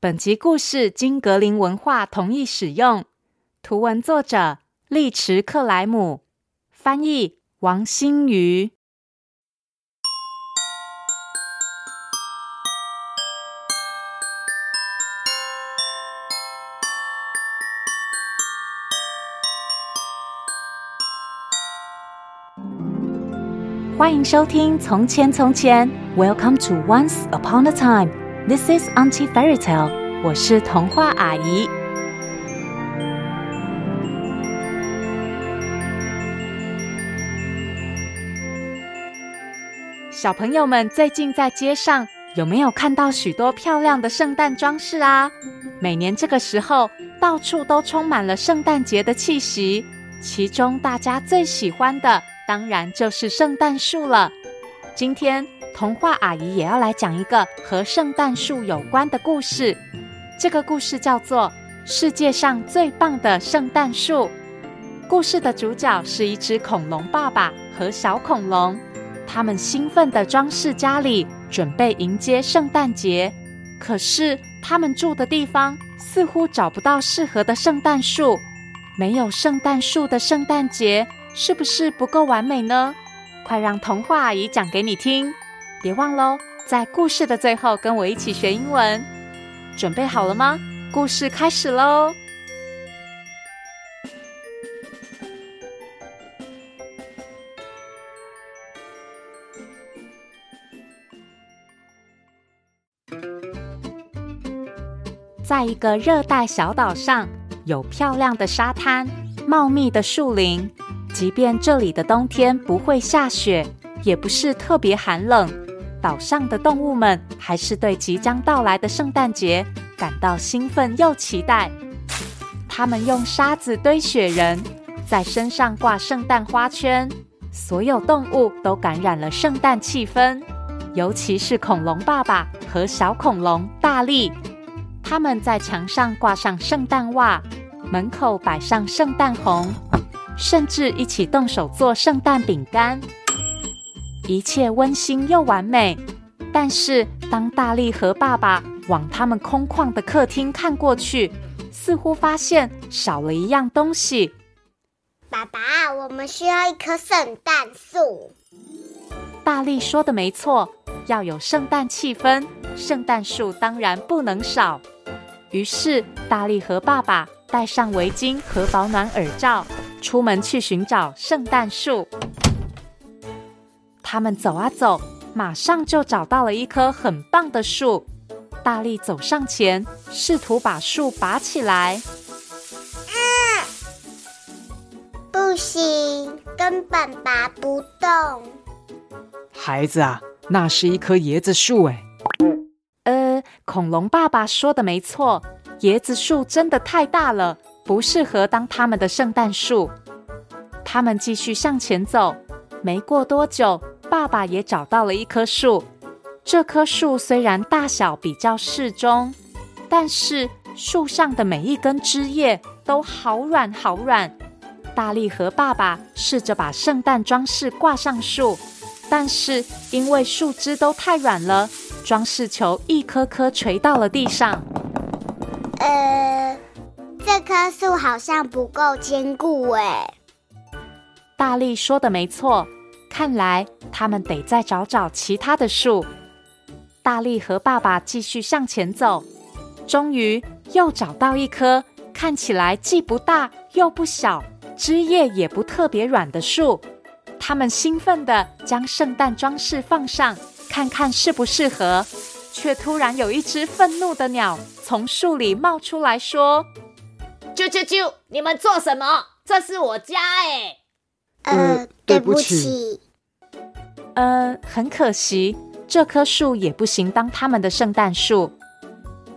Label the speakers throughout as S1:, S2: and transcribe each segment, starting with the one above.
S1: 本集故事经格林文化同意使用，图文作者利池克莱姆，翻译王欣瑜。欢迎收听《从前从前》，Welcome to Once Upon a Time。This is Auntie Fairy Tale。我是童话阿姨。小朋友们最近在街上有没有看到许多漂亮的圣诞装饰啊？每年这个时候，到处都充满了圣诞节的气息。其中大家最喜欢的，当然就是圣诞树了。今天，童话阿姨也要来讲一个和圣诞树有关的故事。这个故事叫做《世界上最棒的圣诞树》。故事的主角是一只恐龙爸爸和小恐龙，他们兴奋地装饰家里，准备迎接圣诞节。可是，他们住的地方似乎找不到适合的圣诞树。没有圣诞树的圣诞节，是不是不够完美呢？快让童话阿姨讲给你听。别忘喽，在故事的最后跟我一起学英文。准备好了吗？故事开始喽！在一个热带小岛上，有漂亮的沙滩、茂密的树林。即便这里的冬天不会下雪，也不是特别寒冷。岛上的动物们还是对即将到来的圣诞节感到兴奋又期待。他们用沙子堆雪人，在身上挂圣诞花圈，所有动物都感染了圣诞气氛，尤其是恐龙爸爸和小恐龙大力。他们在墙上挂上圣诞袜，门口摆上圣诞红，甚至一起动手做圣诞饼干。一切温馨又完美，但是当大力和爸爸往他们空旷的客厅看过去，似乎发现少了一样东西。
S2: 爸爸，我们需要一棵圣诞树。
S1: 大力说的没错，要有圣诞气氛，圣诞树当然不能少。于是，大力和爸爸戴上围巾和保暖耳罩，出门去寻找圣诞树。他们走啊走，马上就找到了一棵很棒的树。大力走上前，试图把树拔起来。
S2: 啊！不行，根本拔不动。
S3: 孩子啊，那是一棵椰子树哎。
S1: 呃，恐龙爸爸说的没错，椰子树真的太大了，不适合当他们的圣诞树。他们继续向前走，没过多久。爸爸也找到了一棵树，这棵树虽然大小比较适中，但是树上的每一根枝叶都好软好软。大力和爸爸试着把圣诞装饰挂上树，但是因为树枝都太软了，装饰球一颗颗垂到了地上。
S2: 呃，这棵树好像不够坚固哎。
S1: 大力说的没错。看来他们得再找找其他的树。大力和爸爸继续向前走，终于又找到一棵看起来既不大又不小、枝叶也不特别软的树。他们兴奋地将圣诞装饰放上，看看适不适合。却突然有一只愤怒的鸟从树里冒出来说：“
S4: 啾啾啾！你们做什么？这是我家哎！”
S2: 呃，对不起。
S1: 呃，很可惜，这棵树也不行当他们的圣诞树。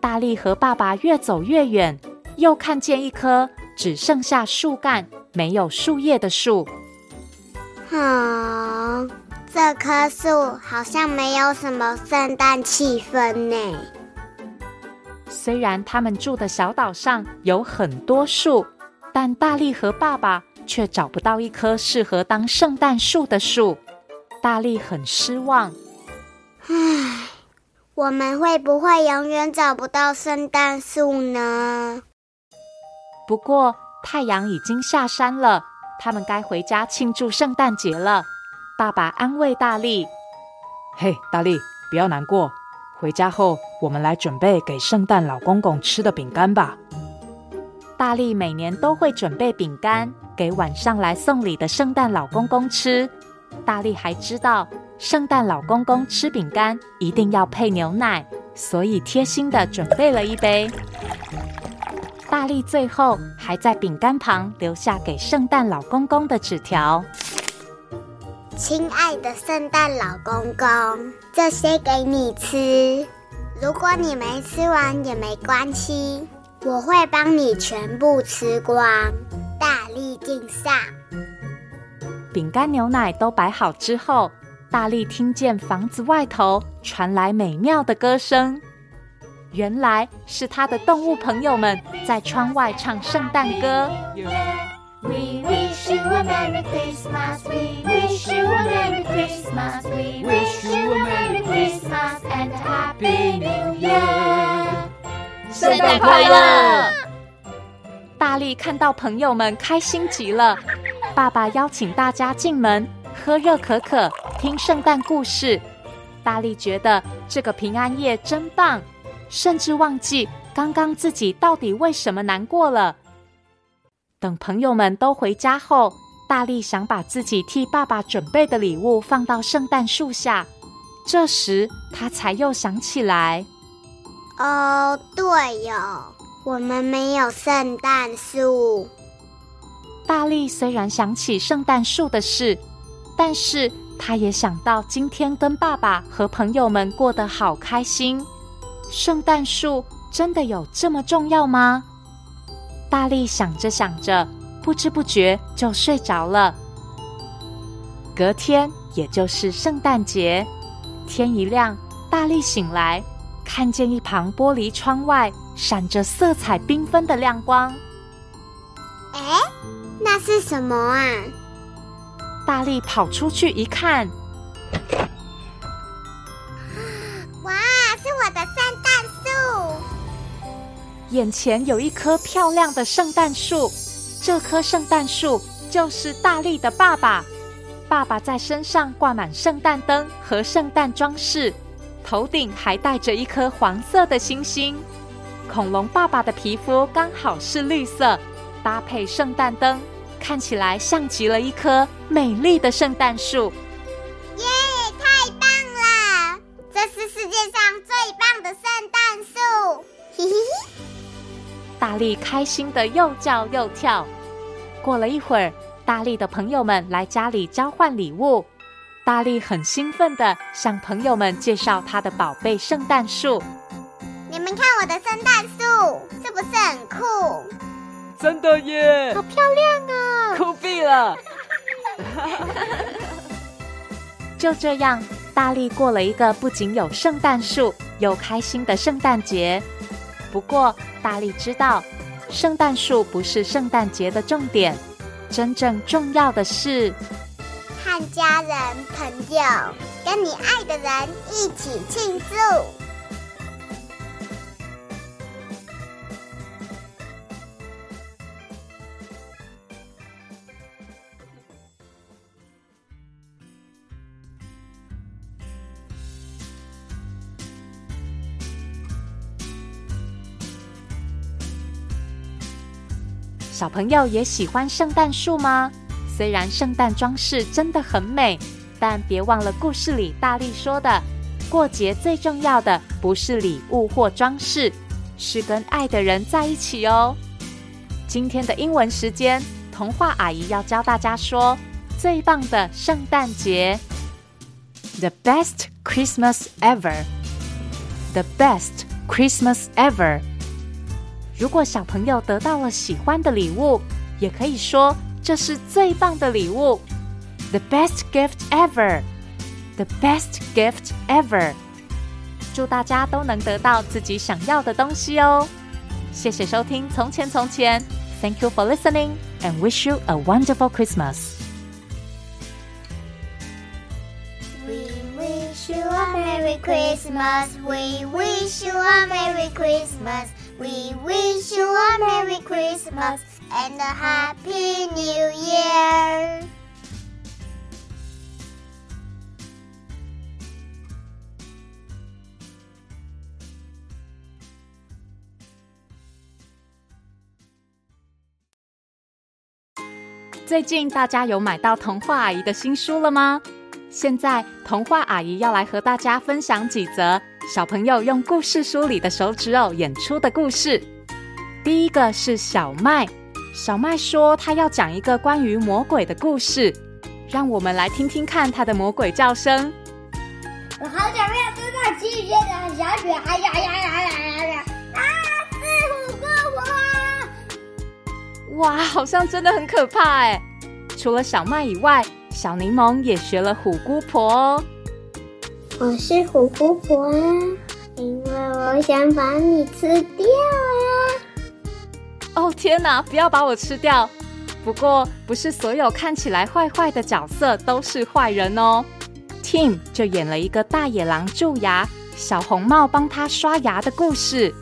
S1: 大力和爸爸越走越远，又看见一棵只剩下树干、没有树叶的树。
S2: 啊，这棵树好像没有什么圣诞气氛呢。
S1: 虽然他们住的小岛上有很多树，但大力和爸爸却找不到一棵适合当圣诞树的树。大力很失望。
S2: 唉，我们会不会永远找不到圣诞树呢？
S1: 不过太阳已经下山了，他们该回家庆祝圣诞节了。爸爸安慰大力：“
S3: 嘿，大力，不要难过。回家后，我们来准备给圣诞老公公吃的饼干吧。”
S1: 大力每年都会准备饼干给晚上来送礼的圣诞老公公吃。大力还知道，圣诞老公公吃饼干一定要配牛奶，所以贴心的准备了一杯。大力最后还在饼干旁留下给圣诞老公公的纸条：“
S2: 亲爱的圣诞老公公，这些给你吃，如果你没吃完也没关系。”我会帮你全部吃光，大力敬上。
S1: 饼干、牛奶都摆好之后，大力听见房子外头传来美妙的歌声。原来是他的动物朋友们在窗外唱圣诞歌。We wish you a Merry Christmas. We wish you a Merry Christmas. We wish you a Merry Christmas and a Happy New Year. 圣诞快乐！大力看到朋友们开心极了，爸爸邀请大家进门喝热可可，听圣诞故事。大力觉得这个平安夜真棒，甚至忘记刚刚自己到底为什么难过了。等朋友们都回家后，大力想把自己替爸爸准备的礼物放到圣诞树下，这时他才又想起来。
S2: 哦，对哟，我们没有圣诞树。
S1: 大力虽然想起圣诞树的事，但是他也想到今天跟爸爸和朋友们过得好开心。圣诞树真的有这么重要吗？大力想着想着，不知不觉就睡着了。隔天，也就是圣诞节，天一亮，大力醒来。看见一旁玻璃窗外闪着色彩缤纷的亮光，
S2: 哎，那是什么啊？
S1: 大力跑出去一看，眼前有一棵漂亮的圣诞树，这棵圣诞树就是大力的爸爸。爸爸在身上挂满圣诞灯和圣诞装饰。头顶还戴着一颗黄色的星星，恐龙爸爸的皮肤刚好是绿色，搭配圣诞灯，看起来像极了一棵美丽的
S2: 圣诞树。
S1: 大力开心的又叫又跳。过了一会儿，大力的朋友们来家里交换礼物。大力很兴奋的向朋友们介绍他的宝贝圣诞树。
S2: 你们看我的圣诞树是不是很酷？
S3: 真的耶！
S1: 好漂亮啊！
S3: 酷毙了！
S1: 就这样，大力过了一个不仅有圣诞树又开心的圣诞节。不过，大力知道，圣诞树不是圣诞节的重点，真正重要的是。
S2: 和家人、朋友，跟你爱的人一起庆祝。
S1: 小朋友也喜欢圣诞树吗？虽然圣诞装饰真的很美，但别忘了故事里大力说的：过节最重要的不是礼物或装饰，是跟爱的人在一起哦。今天的英文时间，童话阿姨要教大家说最棒的圣诞节：The best Christmas ever. The best Christmas ever. 如果小朋友得到了喜欢的礼物，也可以说。这是最棒的礼物，the best gift ever，the best gift ever。祝大家都能得到自己想要的东西哦！谢谢收听《从前从前》，Thank you for listening and wish you a wonderful Christmas.
S2: We wish you a merry Merry Christmas. We wish you a Merry Christmas. We wish you a Merry Christmas and a Happy New Year.
S1: 最近大家有买到童话阿姨的新书了吗？现在童话阿姨要来和大家分享几则小朋友用故事书里的手指偶演出的故事。第一个是小麦，小麦说他要讲一个关于魔鬼的故事，让我们来听听看他的魔鬼叫声。
S2: 我好久没有听到七月的小雪，哎呀呀呀呀呀呀！啊，是虎姑婆！
S1: 哇，好像真的很可怕哎。除了小麦以外，小柠檬也学了虎姑婆哦。
S2: 我是虎姑婆啊，因为我想把你吃掉呀。
S1: 哦天哪，不要把我吃掉！不过，不是所有看起来坏坏的角色都是坏人哦。Tim 就演了一个大野狼蛀牙，小红帽帮他刷牙的故事。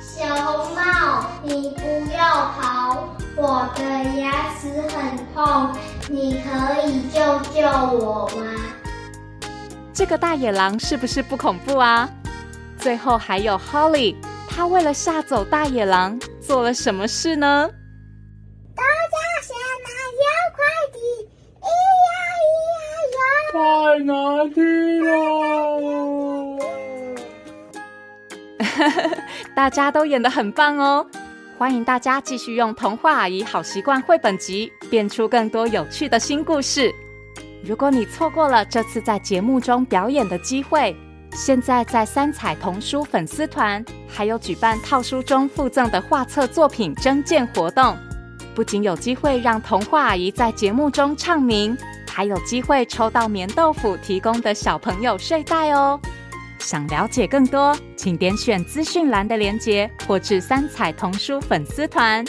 S2: 小红帽，你不要跑，我的牙齿很痛，你可以救救我吗？
S1: 这个大野狼是不是不恐怖啊？最后还有 Holly，他为了吓走大野狼做了什么事呢？
S2: 大家先拿小快递，咿呀咿呀呀，
S3: 太难听了。
S1: 大家都演得很棒哦！欢迎大家继续用童话阿姨好习惯绘本集变出更多有趣的新故事。如果你错过了这次在节目中表演的机会，现在在三彩童书粉丝团还有举办套书中附赠的画册作品征件活动，不仅有机会让童话阿姨在节目中唱名，还有机会抽到棉豆腐提供的小朋友睡袋哦。想了解更多，请点选资讯栏的链接或至三彩童书粉丝团。